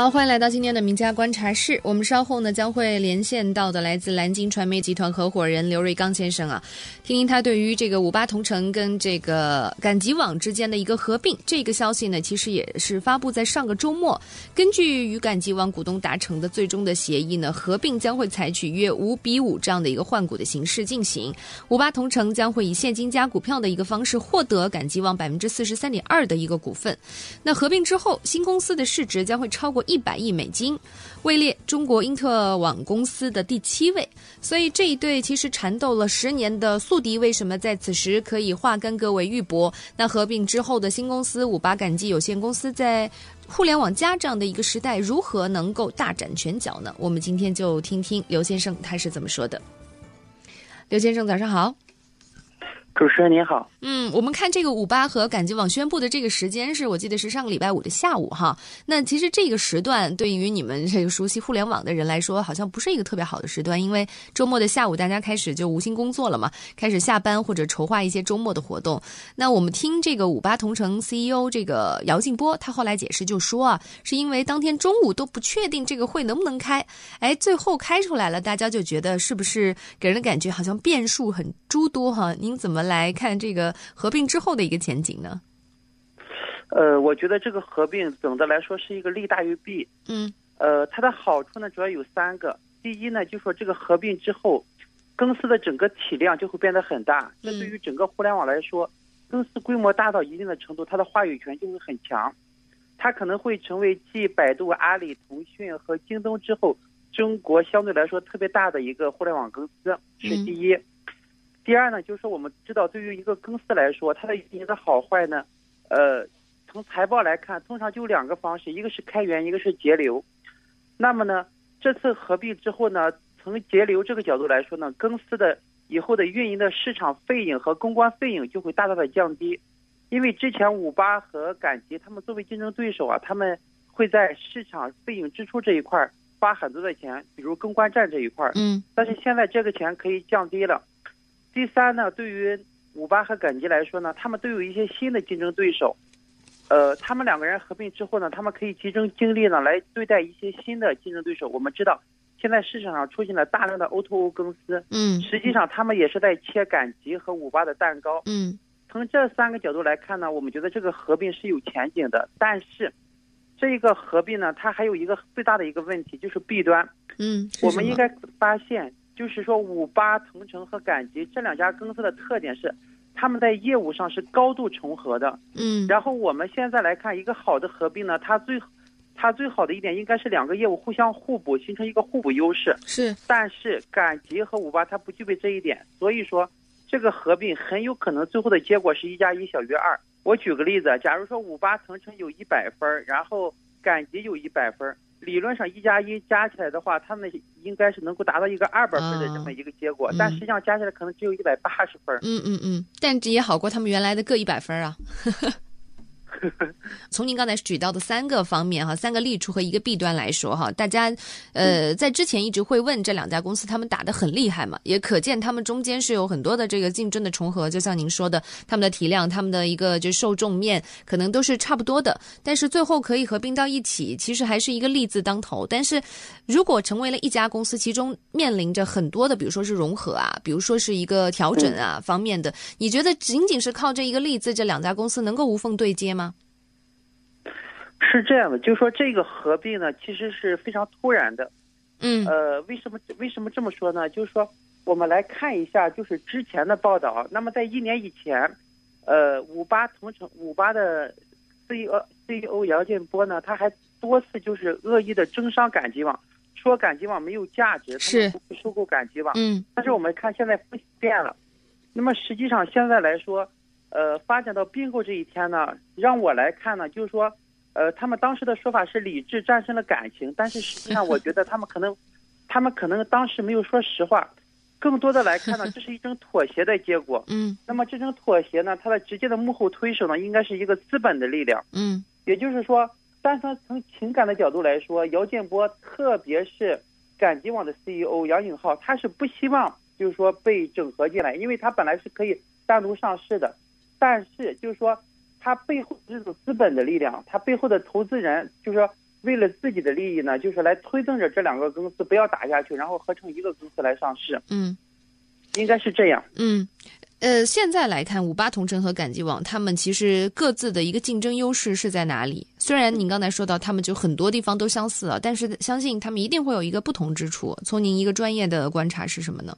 好，欢迎来到今天的名家观察室。我们稍后呢将会连线到的来自蓝鲸传媒集团合伙人刘瑞刚先生啊，听听他对于这个五八同城跟这个赶集网之间的一个合并这个消息呢，其实也是发布在上个周末。根据与赶集网股东达成的最终的协议呢，合并将会采取约五比五这样的一个换股的形式进行。五八同城将会以现金加股票的一个方式获得赶集网百分之四十三点二的一个股份。那合并之后，新公司的市值将会超过。一百亿美金，位列中国英特网公司的第七位。所以这一对其实缠斗了十年的宿敌，为什么在此时可以化干戈为玉帛？那合并之后的新公司五八赶集有限公司，在互联网加这样的一个时代，如何能够大展拳脚呢？我们今天就听听刘先生他是怎么说的。刘先生，早上好。主持人您好，嗯，我们看这个五八和赶集网宣布的这个时间是我记得是上个礼拜五的下午哈。那其实这个时段对于你们这个熟悉互联网的人来说，好像不是一个特别好的时段，因为周末的下午大家开始就无心工作了嘛，开始下班或者筹划一些周末的活动。那我们听这个五八同城 CEO 这个姚劲波，他后来解释就说啊，是因为当天中午都不确定这个会能不能开，哎，最后开出来了，大家就觉得是不是给人的感觉好像变数很诸多哈？您怎么？来看这个合并之后的一个前景呢？呃，我觉得这个合并总的来说是一个利大于弊。嗯。呃，它的好处呢主要有三个。第一呢，就说这个合并之后，公司的整个体量就会变得很大。这对于整个互联网来说，公司规模大到一定的程度，它的话语权就会很强。它可能会成为继百度、阿里、腾讯和京东之后，中国相对来说特别大的一个互联网公司，是第一。第二呢，就是我们知道，对于一个公司来说，它的运营的好坏呢，呃，从财报来看，通常就两个方式，一个是开源，一个是节流。那么呢，这次合并之后呢，从节流这个角度来说呢，公司的以后的运营的市场费用和公关费用就会大大的降低，因为之前五八和赶集他们作为竞争对手啊，他们会在市场费用支出这一块花很多的钱，比如公关站这一块嗯，但是现在这个钱可以降低了。第三呢，对于五八和赶集来说呢，他们都有一些新的竞争对手，呃，他们两个人合并之后呢，他们可以集中精力呢来对待一些新的竞争对手。我们知道，现在市场上出现了大量的 O2O 公司，嗯，实际上他们也是在切赶集和五八的蛋糕，嗯，从这三个角度来看呢，我们觉得这个合并是有前景的。但是，这一个合并呢，它还有一个最大的一个问题就是弊端，嗯，我们应该发现。就是说，五八同城和赶集这两家公司的特点是，他们在业务上是高度重合的。嗯。然后我们现在来看，一个好的合并呢，它最，它最好的一点应该是两个业务互相互补，形成一个互补优势。是。但是赶集和五八它不具备这一点，所以说这个合并很有可能最后的结果是一加一小于二。我举个例子，假如说五八同城有一百分，然后赶集有一百分。理论上一加一加起来的话，他们应该是能够达到一个二百分的这么一个结果，但实际上加起来可能只有一百八十分。嗯嗯嗯，但这也好过他们原来的各一百分啊。从您刚才举到的三个方面哈，三个利处和一个弊端来说哈，大家呃在之前一直会问这两家公司他们打得很厉害嘛，也可见他们中间是有很多的这个竞争的重合。就像您说的，他们的体量、他们的一个就受众面可能都是差不多的，但是最后可以合并到一起，其实还是一个利字当头。但是如果成为了一家公司，其中面临着很多的，比如说是融合啊，比如说是一个调整啊方面的，你觉得仅仅是靠这一个利字，这两家公司能够无缝对接吗？是这样的，就是说这个合并呢，其实是非常突然的。嗯。呃，为什么为什么这么说呢？就是说，我们来看一下，就是之前的报道。那么在一年以前，呃，五八同城五八的 CEO CEO 姚建波呢，他还多次就是恶意的征商赶集网，说赶集网没有价值，是收购赶集网。嗯。但是我们看现在风变了，那么实际上现在来说，呃，发展到并购这一天呢，让我来看呢，就是说。呃，他们当时的说法是理智战胜了感情，但是实际上我觉得他们可能，他们可能当时没有说实话，更多的来看呢，这是一种妥协的结果。嗯。那么这种妥协呢，它的直接的幕后推手呢，应该是一个资本的力量。嗯。也就是说，单从从情感的角度来说，姚建波，特别是赶集网的 CEO 杨颖浩，他是不希望就是说被整合进来，因为他本来是可以单独上市的，但是就是说。他背后这种资本的力量，它背后的投资人，就是说为了自己的利益呢，就是来推动着这两个公司不要打下去，然后合成一个公司来上市。嗯，应该是这样。嗯，呃，现在来看，五八同城和赶集网，他们其实各自的一个竞争优势是在哪里？虽然您刚才说到他们就很多地方都相似了，但是相信他们一定会有一个不同之处。从您一个专业的观察是什么呢？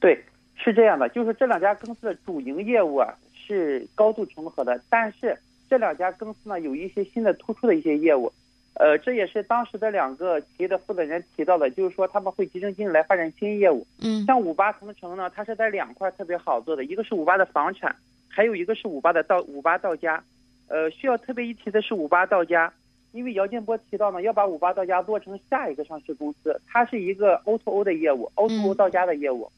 对，是这样的，就是这两家公司的主营业务啊是高度重合的，但是这两家公司呢有一些新的突出的一些业务，呃，这也是当时的两个企业的负责人提到的，就是说他们会集中精力来发展新业务。嗯像五八同城呢，它是在两块特别好做的，一个是五八的房产，还有一个是五八的到五八到家。呃，需要特别一提的是五八到家，因为姚建波提到呢，要把五八到家做成下一个上市公司，它是一个 O to O 的业务，O to O 到家的业务。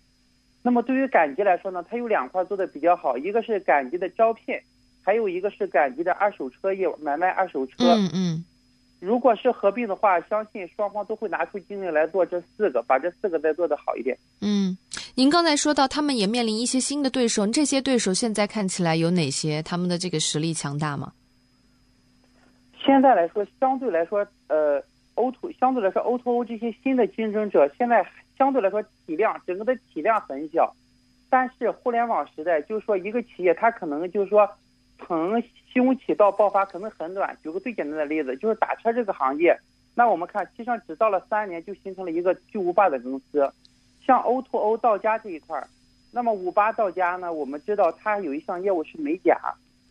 那么对于赶集来说呢，它有两块做的比较好，一个是赶集的招聘，还有一个是赶集的二手车业务，买卖二手车。嗯嗯如果是合并的话，相信双方都会拿出精力来做这四个，把这四个再做得好一点。嗯，您刚才说到他们也面临一些新的对手，这些对手现在看起来有哪些？他们的这个实力强大吗？现在来说，相对来说，呃，O to 相对来说 O to O 这些新的竞争者，现在相对来说体量整个的体量很小，但是互联网时代，就是说一个企业它可能就是说从兴起到爆发可能很短。举个最简单的例子，就是打车这个行业，那我们看，实际上只到了三年就形成了一个巨无霸的公司。像 O to O 到家这一块儿，那么五八到家呢，我们知道它有一项业务是美甲。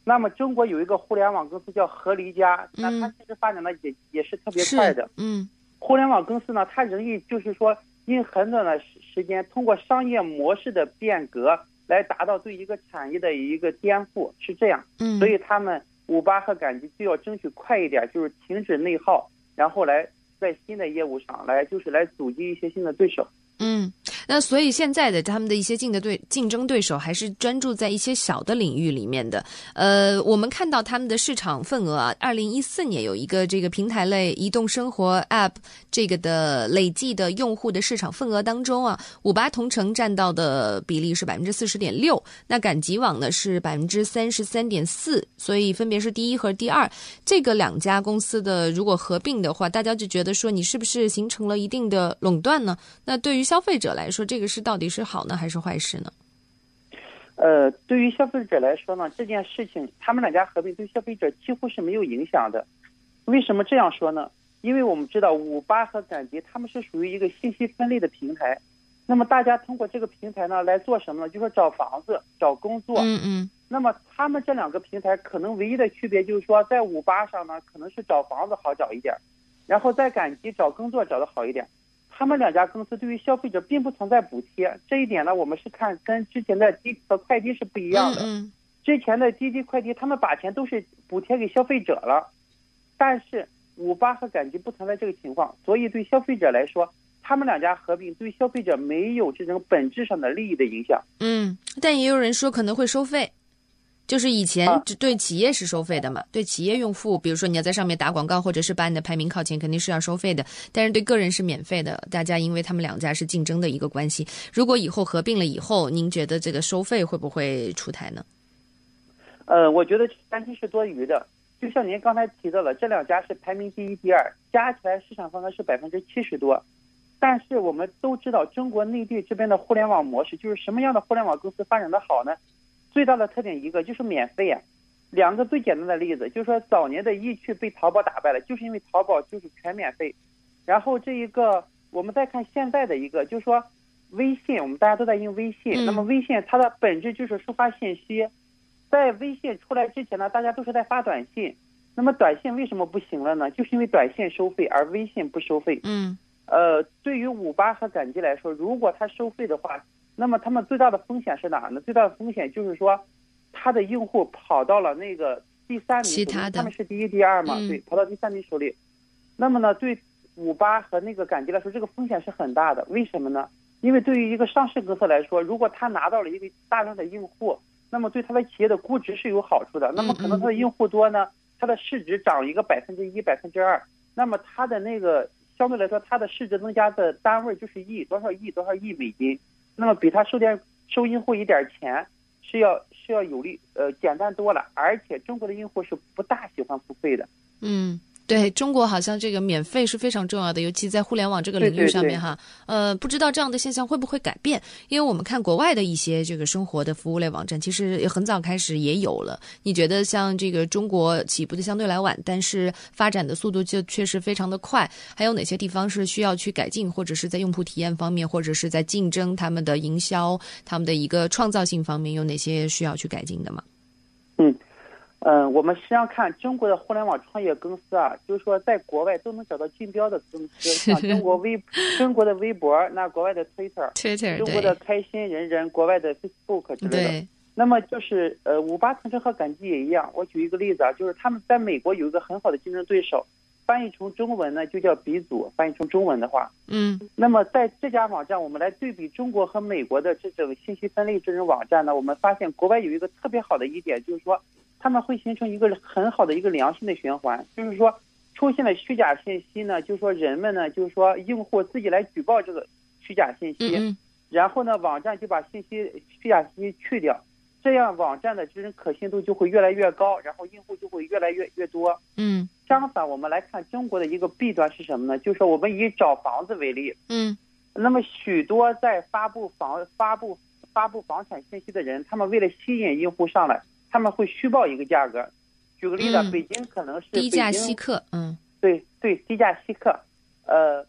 那么中国有一个互联网公司叫合离家，那它其实发展的也也是特别快的。嗯互联网公司呢，它容易就是说，因很短的时时间，通过商业模式的变革，来达到对一个产业的一个颠覆，是这样。嗯，所以他们五八和赶集就要争取快一点，就是停止内耗，然后来在新的业务上来，就是来阻击一些新的对手。嗯，那所以现在的他们的一些竞的对竞争对手还是专注在一些小的领域里面的。呃，我们看到他们的市场份额啊，二零一四年有一个这个平台类移动生活 App 这个的累计的用户的市场份额当中啊，五八同城占到的比例是百分之四十点六，那赶集网呢是百分之三十三点四，所以分别是第一和第二。这个两家公司的如果合并的话，大家就觉得说你是不是形成了一定的垄断呢？那对于消费者来说，这个事到底是好呢还是坏事呢？呃，对于消费者来说呢，这件事情他们两家合并对消费者几乎是没有影响的。为什么这样说呢？因为我们知道五八和赶集他们是属于一个信息分类的平台，那么大家通过这个平台呢来做什么呢？就说找房子、找工作。嗯嗯那么他们这两个平台可能唯一的区别就是说，在五八上呢，可能是找房子好找一点，然后在赶集找工作找的好一点。他们两家公司对于消费者并不存在补贴，这一点呢，我们是看跟之前的滴滴和快滴是不一样的。嗯之前的滴滴快滴，他们把钱都是补贴给消费者了，但是五八和赶集不存在这个情况，所以对消费者来说，他们两家合并对消费者没有这种本质上的利益的影响。嗯，但也有人说可能会收费。就是以前啊只对企业是收费的嘛，对企业用户，比如说你要在上面打广告，或者是把你的排名靠前，肯定是要收费的。但是对个人是免费的，大家因为他们两家是竞争的一个关系。如果以后合并了以后，您觉得这个收费会不会出台呢？呃，我觉得担心是多余的。就像您刚才提到了，这两家是排名第一、第二，加起来市场份额是百分之七十多。但是我们都知道，中国内地这边的互联网模式，就是什么样的互联网公司发展的好呢？最大的特点一个就是免费啊。两个最简单的例子，就是说早年的易趣被淘宝打败了，就是因为淘宝就是全免费。然后这一个，我们再看现在的一个，就是说微信，我们大家都在用微信，嗯那么微信它的本质就是收发信息。在微信出来之前呢，大家都是在发短信。那么短信为什么不行了呢？就是因为短信收费，而微信不收费。嗯呃，对于五八和赶集来说，如果它收费的话，那么他们最大的风险是哪呢？最大的风险就是说，他的用户跑到了那个第三名手里，其他的他们是第一、第二嘛，嗯对，跑到第三名手里。那么呢，对五八和那个赶集来说，这个风险是很大的。为什么呢？因为对于一个上市公司来说，如果他拿到了一个大量的用户，那么对他的企业的估值是有好处的。那么可能他的用户多呢，他的市值涨一个百分之一、百分之二，那么他的那个相对来说，它的市值增加的单位就是亿，多少亿多少亿美金，那么比他收点收用户一点钱是要是要有利呃简单多了，而且中国的用户是不大喜欢付费的。嗯，对中国好像这个免费是非常重要的，尤其在互联网这个领域上面哈。呃，不知道这样的现象会不会改变？因为我们看国外的一些这个生活的服务类网站，其实也很早开始也有了。你觉得像这个中国起步的相对来晚，但是发展的速度就确实非常的快。还有哪些地方是需要去改进，或者是在用户体验方面，或者是在竞争他们的营销、他们的一个创造性方面，有哪些需要去改进的吗？嗯。嗯，我们实际上看中国的互联网创业公司啊，就是说在国外都能找到竞标的公司，像中国微中国的微博，那国外的 Twitter，中国的开心人人，国外的 Facebook 之类的。那么就是呃，五八同城和赶集也一样。我举一个例子啊，就是他们在美国有一个很好的竞争对手，翻译成中文呢就叫鼻祖。翻译成中文的话，嗯。那么在这家网站，我们来对比中国和美国的这种信息分类这种网站呢，我们发现国外有一个特别好的一点，就是说。他们会形成一个很好的一个良性的循环，就是说出现了虚假信息呢，就是说人们呢，就是说用户自己来举报这个虚假信息，然后呢，网站就把信息虚假信息去掉，这样网站的这种可信度就会越来越高，然后用户就会越来越越多。嗯，相反，我们来看中国的一个弊端是什么呢？就是说我们以找房子为例，嗯，那么许多在发布房发布发布房产信息的人，他们为了吸引用户上来。他们会虚报一个价格，举个例子，北京可能是低价稀客，嗯，对对，低价稀客，呃，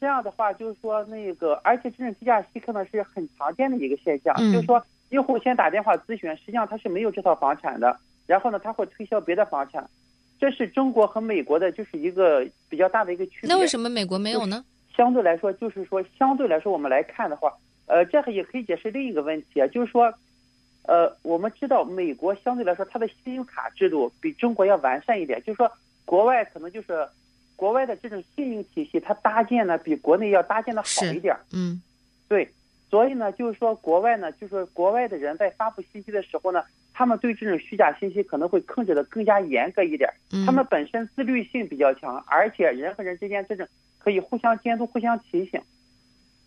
这样的话就是说那个，而且这种低价稀客呢是很常见的一个现象，就是说用户先打电话咨询，实际上他是没有这套房产的，然后呢他会推销别的房产，这是中国和美国的就是一个比较大的一个区别。那为什么美国没有呢？相对来说，就是说相对来说我们来看的话，呃，这个也可以解释另一个问题啊，就是说。呃，我们知道美国相对来说，它的信用卡制度比中国要完善一点。就是说，国外可能就是国外的这种信用体系，它搭建呢比国内要搭建的好一点。嗯，对。所以呢，就是说国外呢，就是国外的人在发布信息的时候呢，他们对这种虚假信息可能会控制的更加严格一点。他们本身自律性比较强，而且人和人之间这种可以互相监督、互相提醒，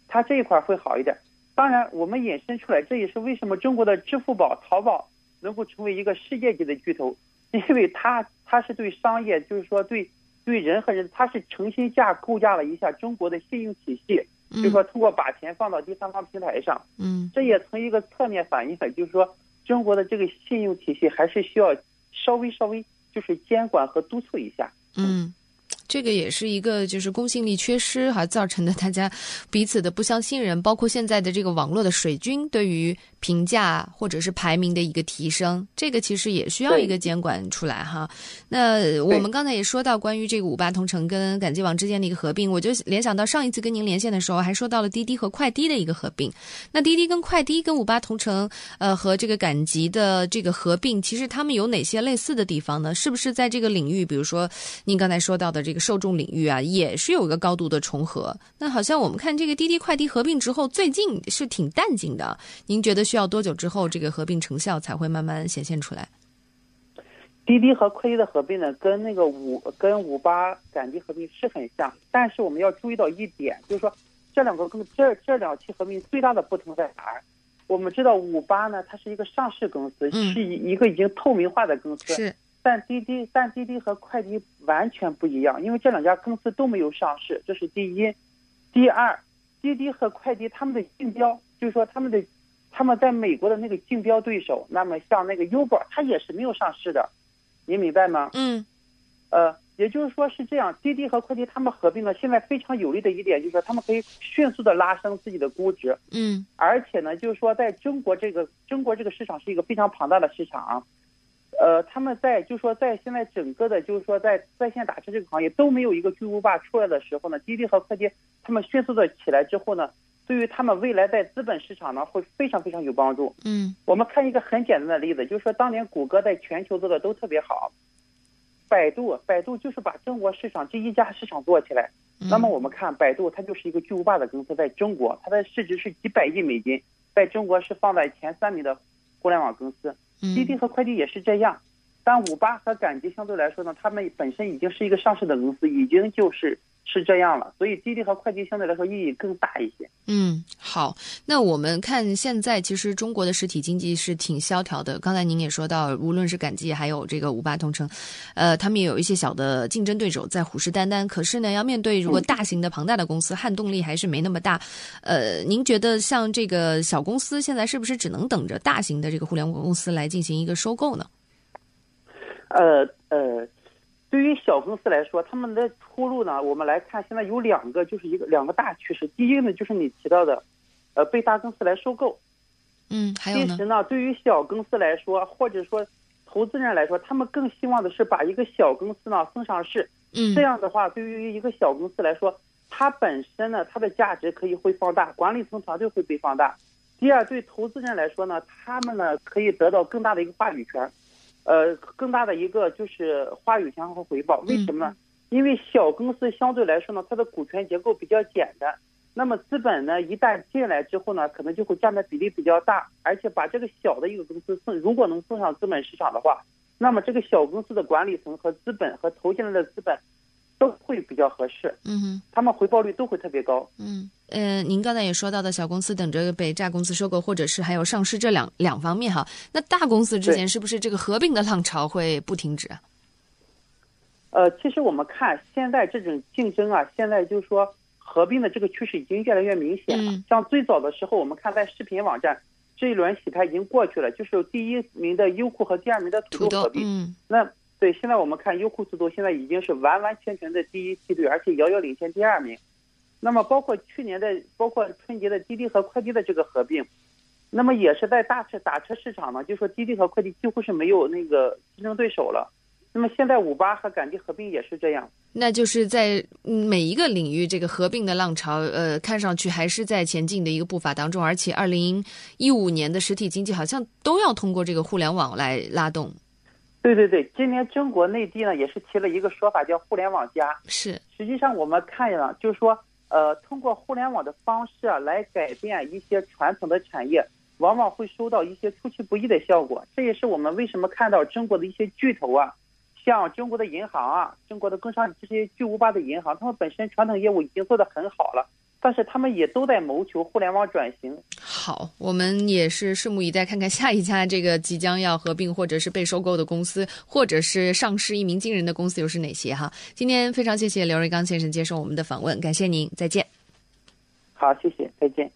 他这一块会好一点。当然，我们引申出来，这也是为什么中国的支付宝、淘宝能够成为一个世界级的巨头，因为它它是对商业，就是说对对人和人，它是重新架构架了一下中国的信用体系，就是说通过把钱放到第三方平台上，嗯，这也从一个侧面反映了，就是说中国的这个信用体系还是需要稍微稍微就是监管和督促一下，嗯。这个也是一个就是公信力缺失哈造成的，大家彼此的不相信任，包括现在的这个网络的水军对于评价或者是排名的一个提升，这个其实也需要一个监管出来哈。那我们刚才也说到关于这个五八同城跟赶集网之间的一个合并，我就联想到上一次跟您连线的时候还说到了滴滴和快滴的一个合并。那滴滴跟快滴跟五八同城呃和这个赶集的这个合并，其实他们有哪些类似的地方呢？是不是在这个领域，比如说您刚才说到的这个。受众领域啊，也是有一个高度的重合。那好像我们看这个滴滴快滴合并之后，最近是挺淡静的。您觉得需要多久之后，这个合并成效才会慢慢显现出来？滴滴和快滴的合并呢，跟那个五跟五八赶集合并是很像，但是我们要注意到一点，就是说这两个跟这这两期合并最大的不同在哪儿？我们知道五八呢，它是一个上市公司，是一个已经透明化的公司。是。但滴滴但滴滴和快滴完全不一样，因为这两家公司都没有上市，这是第一。第二，滴滴和快滴他们的竞标，就是说他们的他们在美国的那个竞标对手，那么像那个 Uber，它也是没有上市的，你明白吗？嗯。呃，也就是说是这样，滴滴和快滴他们合并了，现在非常有利的一点就是说，他们可以迅速的拉升自己的估值。嗯。而且呢，就是说在中国这个中国这个市场是一个非常庞大的市场。呃，他们在就说在现在整个的，就是说在在线打车这个行业都没有一个巨无霸出来的时候呢，滴滴和快滴他们迅速的起来之后呢，对于他们未来在资本市场呢会非常非常有帮助。嗯，我们看一个很简单的例子，就是说当年谷歌在全球做的都特别好，百度百度就是把中国市场这一家市场做起来。那么我们看百度，它就是一个巨无霸的公司，在中国它的市值是几百亿美金，在中国是放在前三名的互联网公司。滴滴和快递也是这样，但五八和赶集相对来说呢，他们本身已经是一个上市的公司，已经就是是这样了，所以滴滴和快滴相对来说意义更大一些。嗯，好，那我们看现在其实中国的实体经济是挺萧条的。刚才您也说到，无论是赶集还有这个五八同城，呃，他们也有一些小的竞争对手在虎视眈眈。可是呢，要面对如果大型的庞大的公司，撼动力还是没那么大。呃，您觉得像这个小公司现在是不是只能等着大型的这个互联网公司来进行一个收购呢？呃呃。对于小公司来说，他们的出路呢？我们来看，现在有两个，就是一个两个大趋势。第一个呢，就是你提到的，呃，被大公司来收购。嗯，还有呢。其实呢，对于小公司来说，或者说投资人来说，他们更希望的是把一个小公司呢送上市。嗯。这样的话，对于一个小公司来说，它本身呢，它的价值可以会放大，管理层团队会被放大。第二，对投资人来说呢，他们呢可以得到更大的一个话语权。呃，更大的一个就是话语权和回报，为什么呢？因为小公司相对来说呢，它的股权结构比较简单，那么资本呢一旦进来之后呢，可能就会占的比例比较大，而且把这个小的一个公司送，如果能送上资本市场的话，那么这个小公司的管理层和资本和投进来的资本。都会比较合适，嗯哼，他们回报率都会特别高，嗯，呃，您刚才也说到的小公司等着被大公司收购，或者是还有上市这两两方面哈，那大公司之间是不是这个合并的浪潮会不停止啊？呃，其实我们看现在这种竞争啊，现在就是说合并的这个趋势已经越来越明显了。像最早的时候，我们看在视频网站这一轮洗牌已经过去了，就是第一名的优酷和第二名的土豆合并，嗯，那。对，现在我们看优酷速度现在已经是完完全全的第一梯队，而且遥遥领先第二名。那么包括去年的，包括春节的滴滴和快滴的这个合并，那么也是在大车打车市场呢，就说滴滴和快滴几乎是没有那个竞争对手了。那么现在五八和赶集合并也是这样，那就是在每一个领域这个合并的浪潮，呃，看上去还是在前进的一个步伐当中，而且二零一五年的实体经济好像都要通过这个互联网来拉动。对对对，今年中国内地呢也是提了一个说法，叫“互联网加”。是，实际上我们看了，就是说，呃，通过互联网的方式啊，来改变一些传统的产业，往往会收到一些出其不意的效果。这也是我们为什么看到中国的一些巨头啊，像中国的银行啊，中国的工商这些巨无霸的银行，他们本身传统业务已经做得很好了。但是他们也都在谋求互联网转型。好，我们也是拭目以待，看看下一家这个即将要合并或者是被收购的公司，或者是上市一鸣惊人的公司又是哪些哈？今天非常谢谢刘瑞刚先生接受我们的访问，感谢您，再见。好，谢谢，再见。